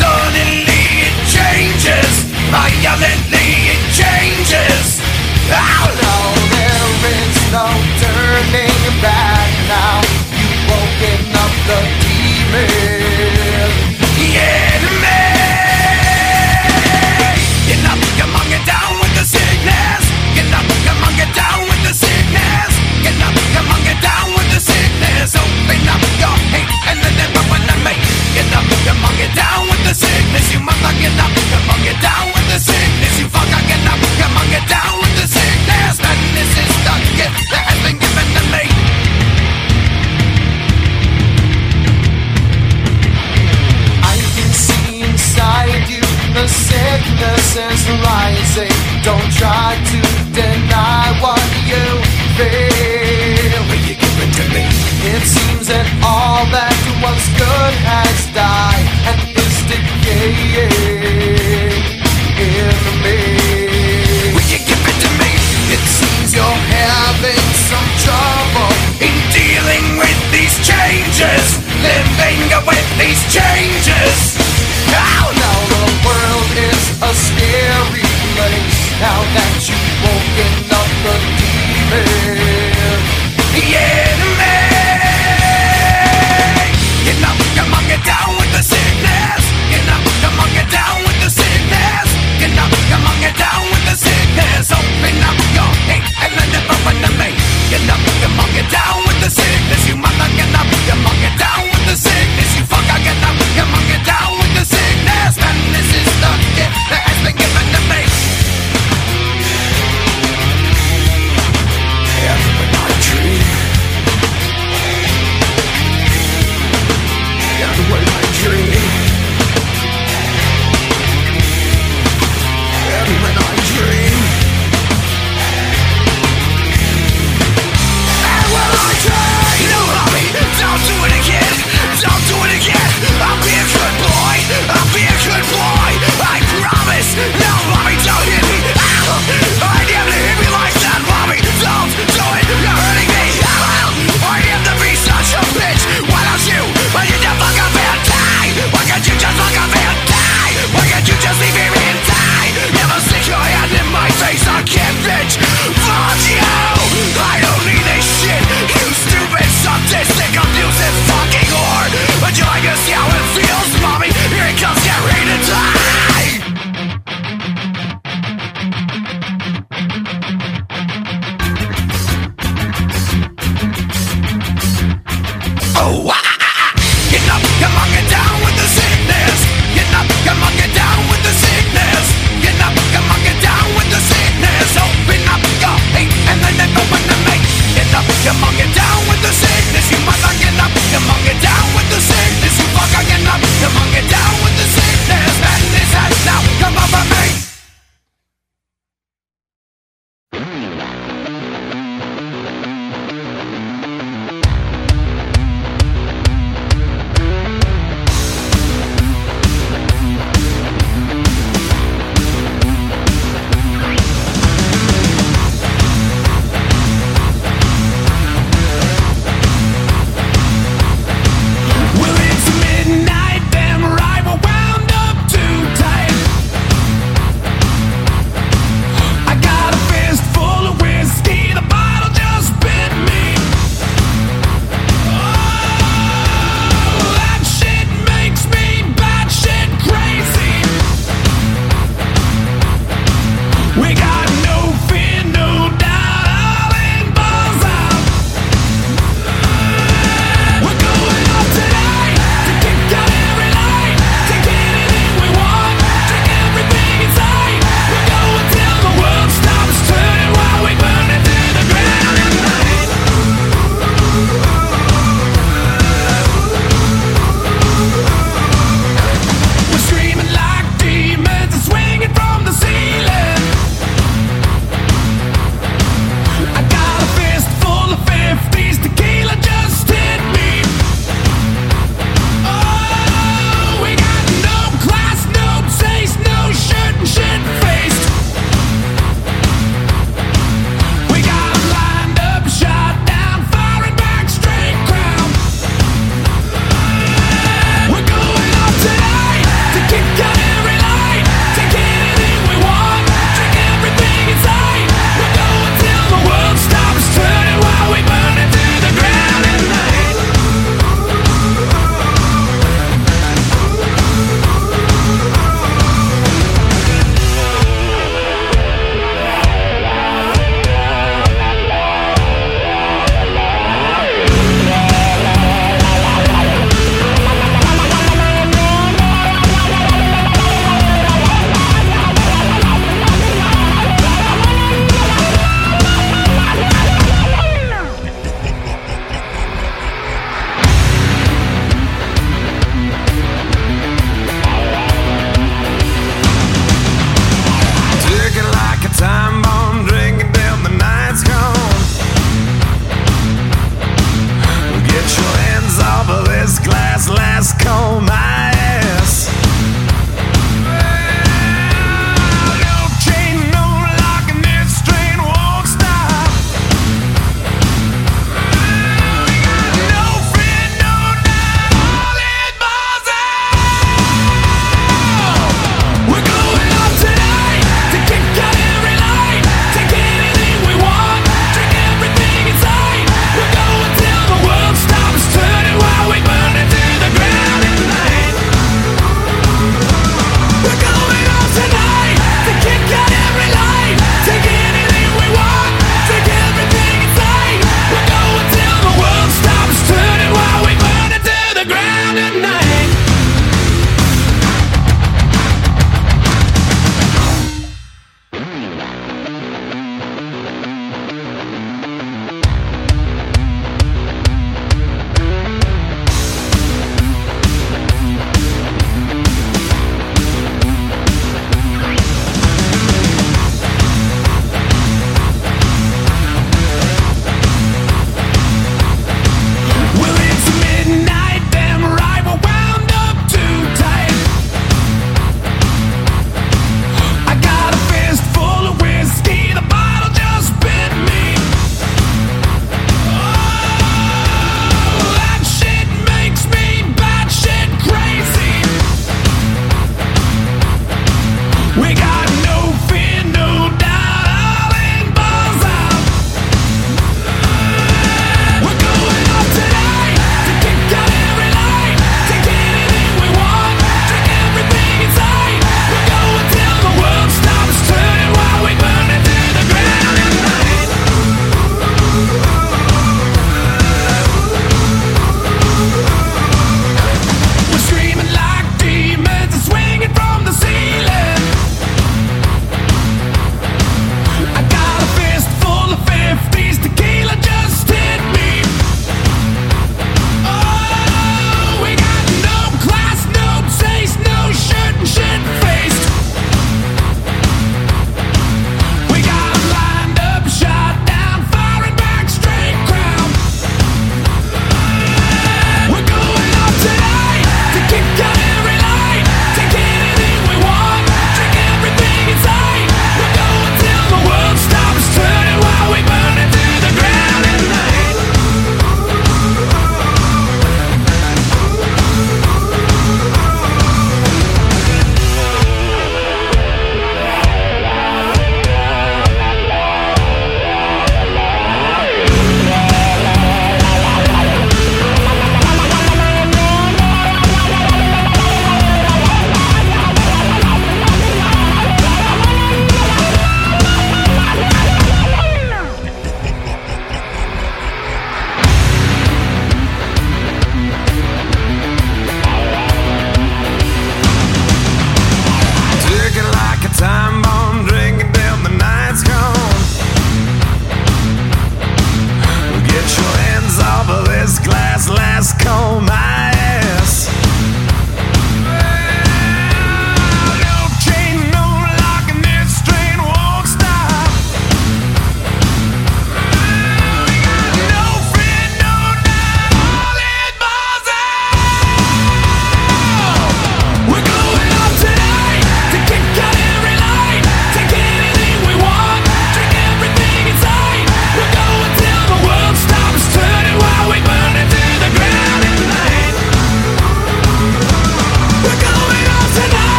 Suddenly it changes, violently it changes. Oh no, there is no turning back now. You've woken up the get up, come on, get down with the sickness. You get up, come on, get down with the sickness. Madness is the gift been to me. I can see inside you the sickness is rising. Don't try to deny what you feel. It seems that all that was good has died you me? It seems you're having some trouble in dealing with these changes, living with these changes. The world is a scary place. Now that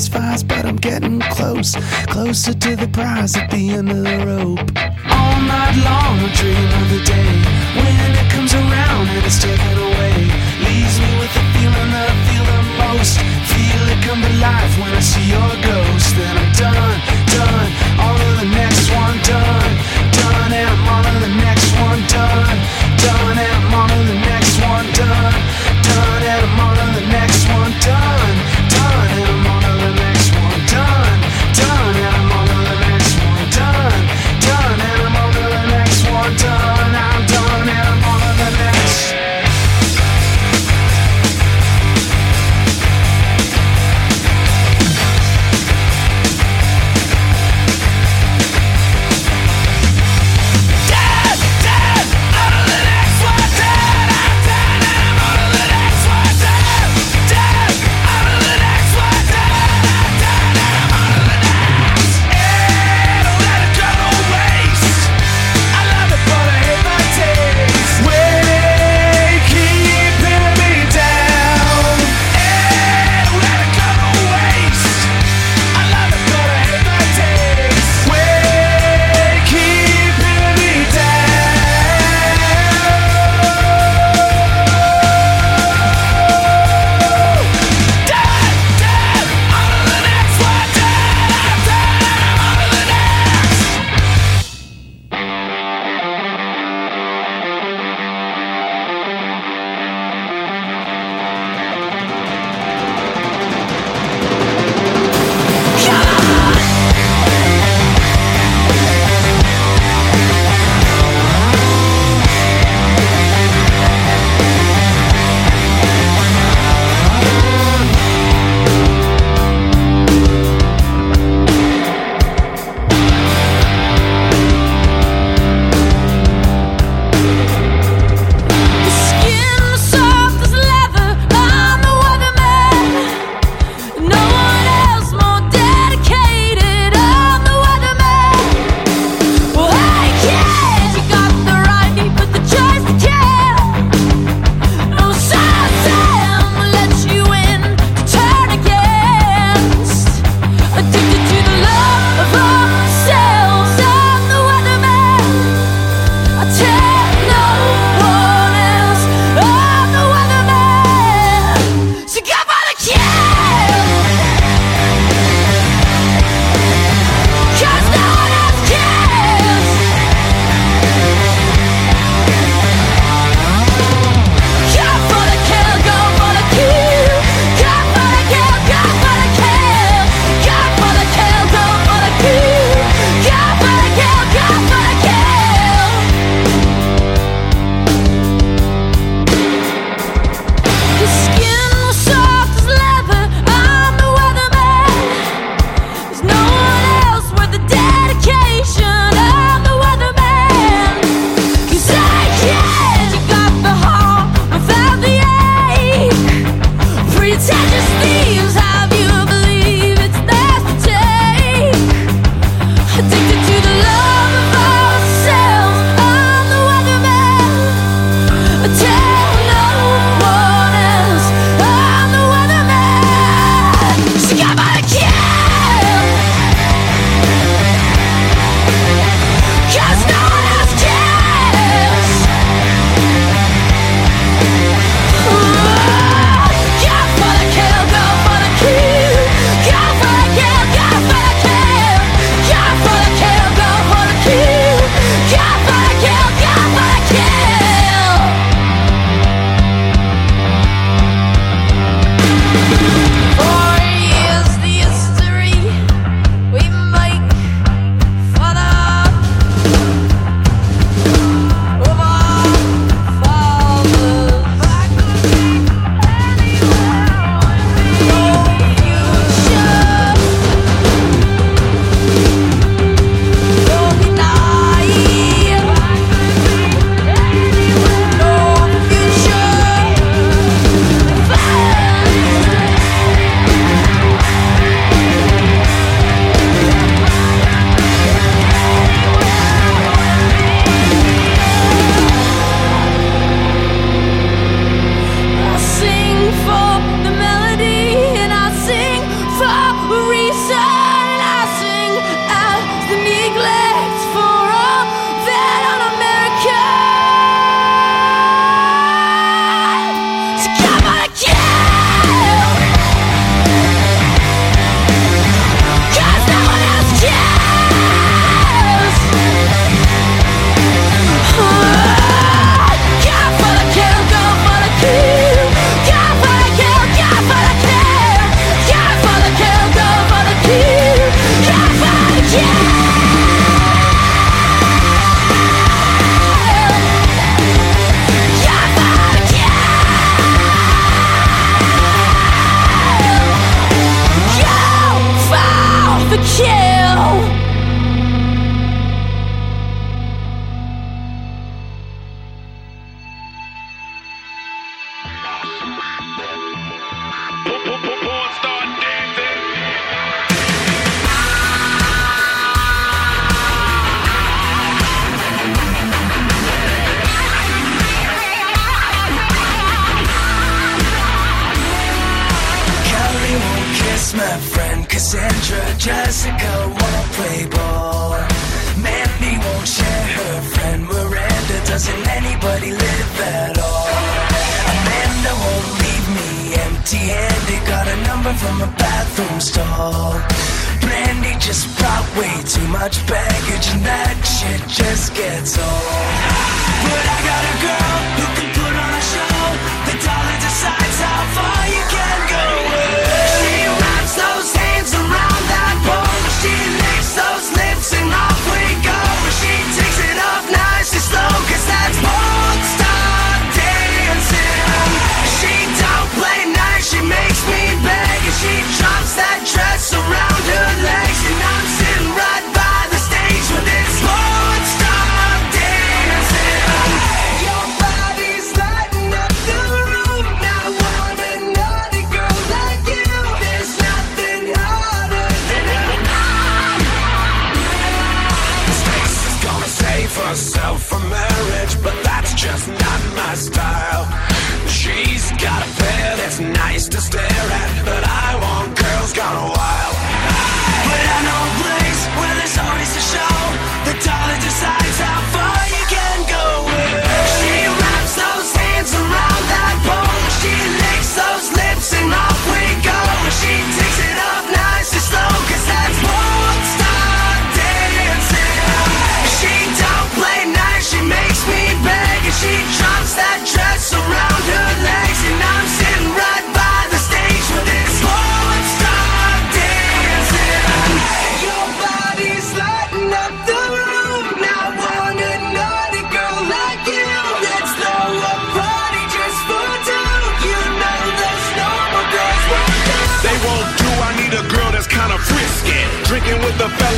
satisfies, but I'm getting close, closer to the prize at the end of the rope. All night long, I dream of the day when it comes around and it's taken away. Leaves me with the feeling that I feel the most. Feel it come to life when I see your ghost. Then I'm done, done. On to the next one, done, done. And I'm on to the next one, done.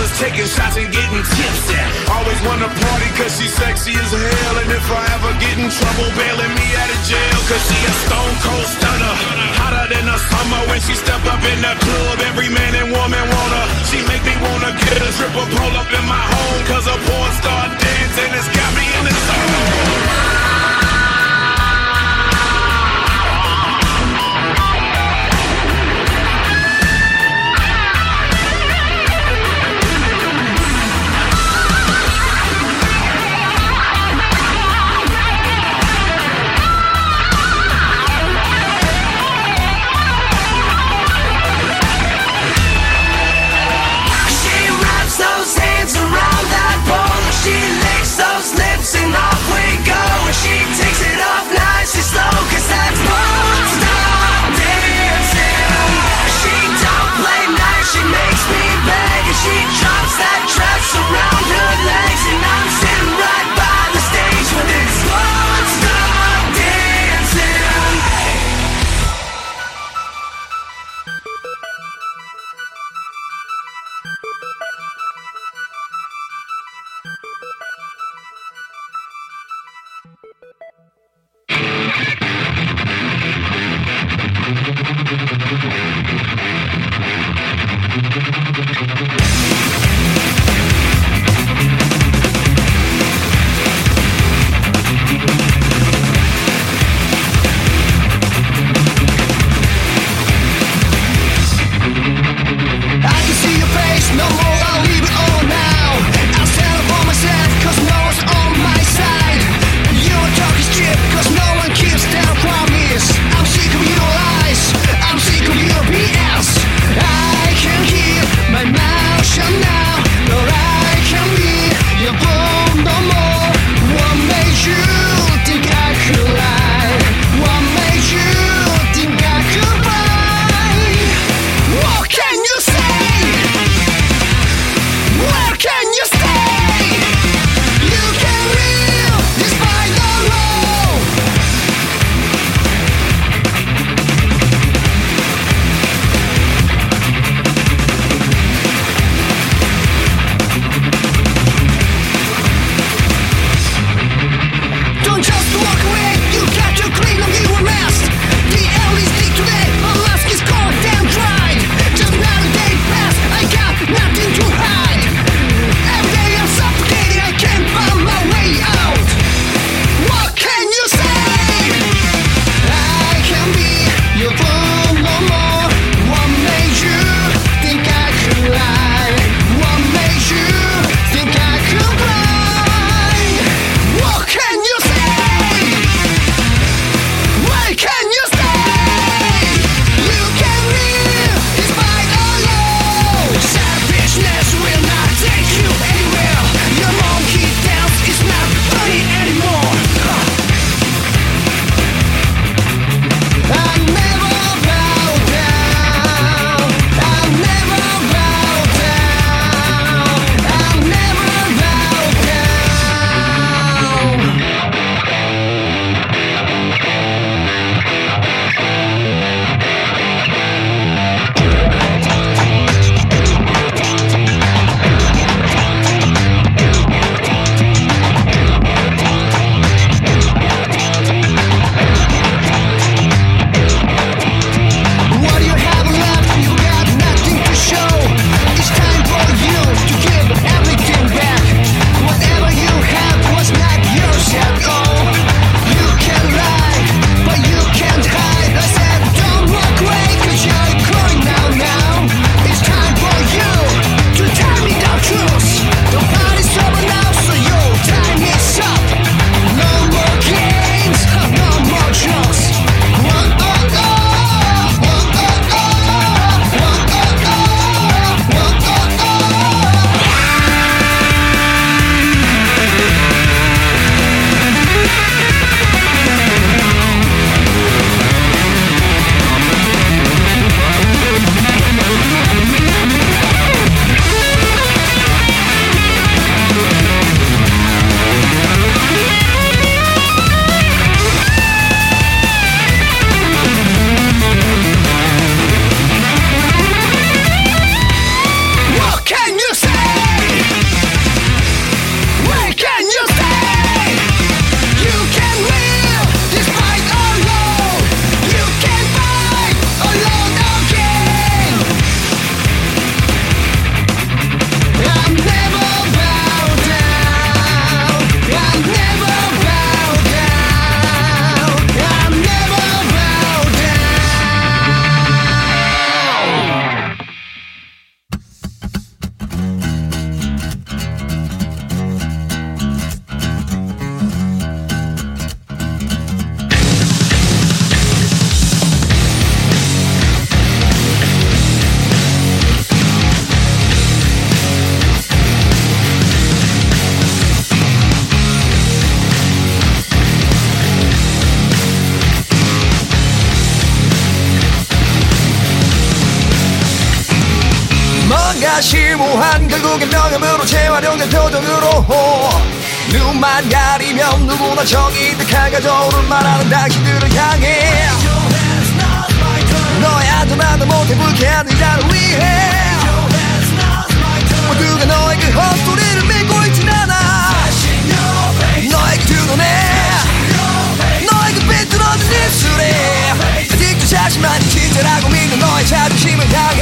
fellas taking shots and getting tipsy. Always wanna party cause she's sexy as hell. And if I ever get in trouble, bailing me out of jail. Cause she a stone cold stunner. Hotter than the summer when she step up in the club. Every man and woman wanna. She make me wanna get a triple pull up in my home. Cause a porn star dancing has got me in the zone. 결국엔 명함으로 재활용된 표정으로. 눈만 가리면 누구나 정이 득한 가져오를 말하는 당신들을 향해. 너의 안전하다 못해 불쾌한 의자를 위해. 모두가 너의 그 헛소리를 믿고 있진 않아. 너의 그 눈에 너의 그 삐뚤어진 입술에. 아직도 자신만이 진짜라고 믿는 너의 자존심을 향해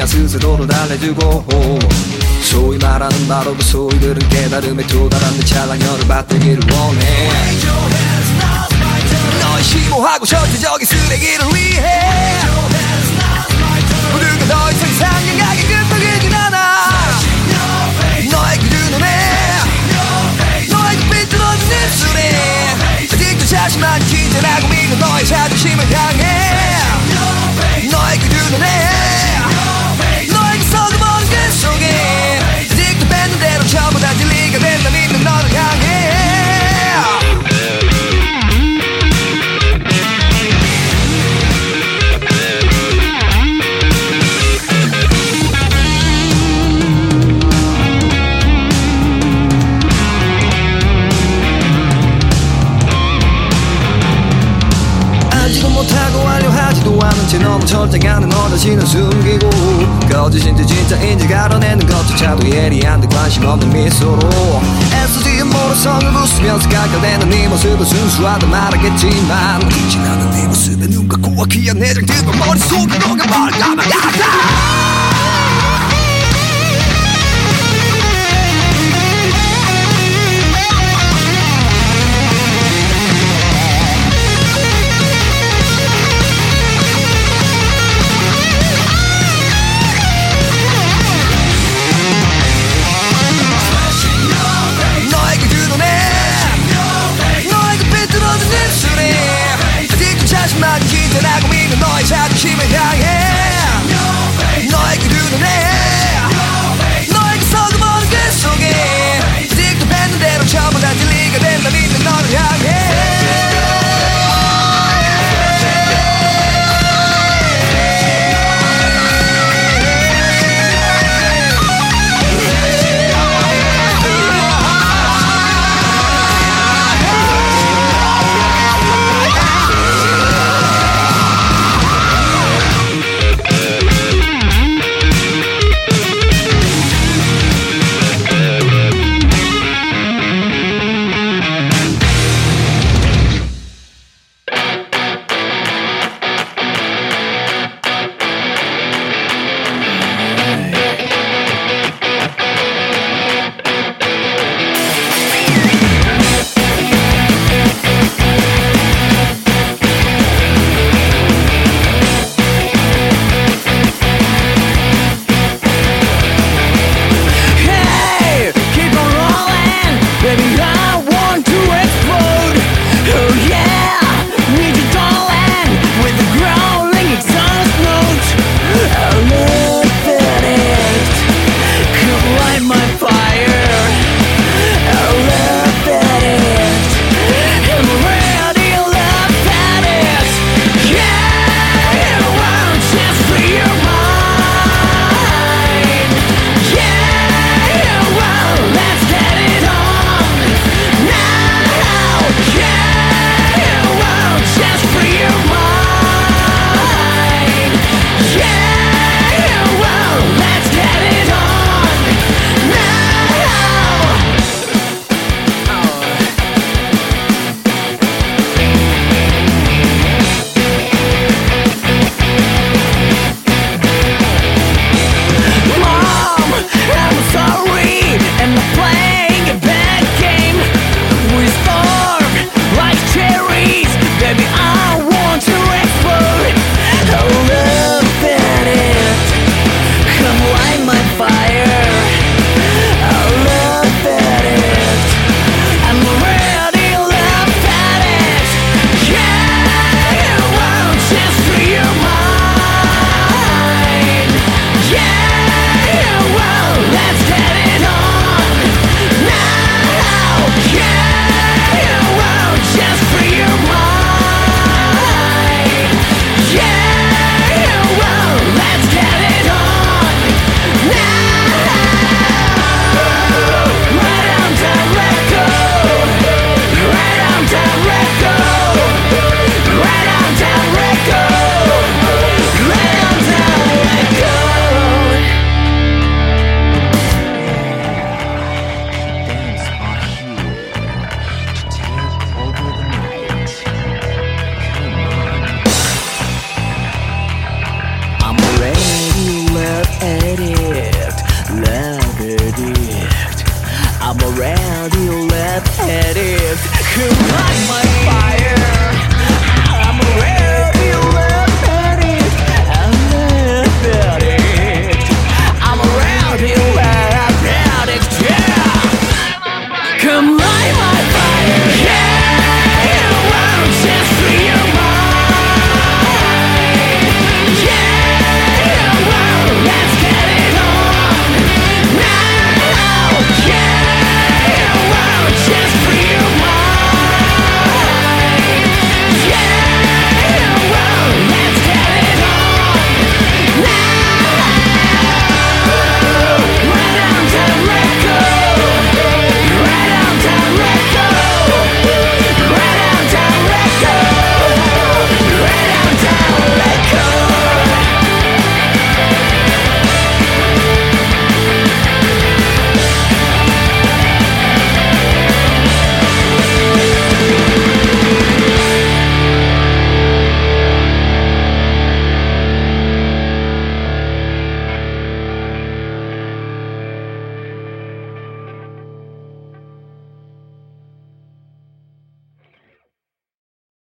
고상해야 스스로를 달래주고. 소위 말하는 바로 그 소리들은 깨달음에 도달하는 찰랑열을 받들기를 원해. 널 심오하고 절대적인 쓰레기를 위해. 모두가 더 이상 상냥하게 끄떡이진 않아. 너의 그 눈에. 너의 그 삐뚤어진 입술에. 아직도 자신만이 진짜라고 믿는 너의 자존심을 향해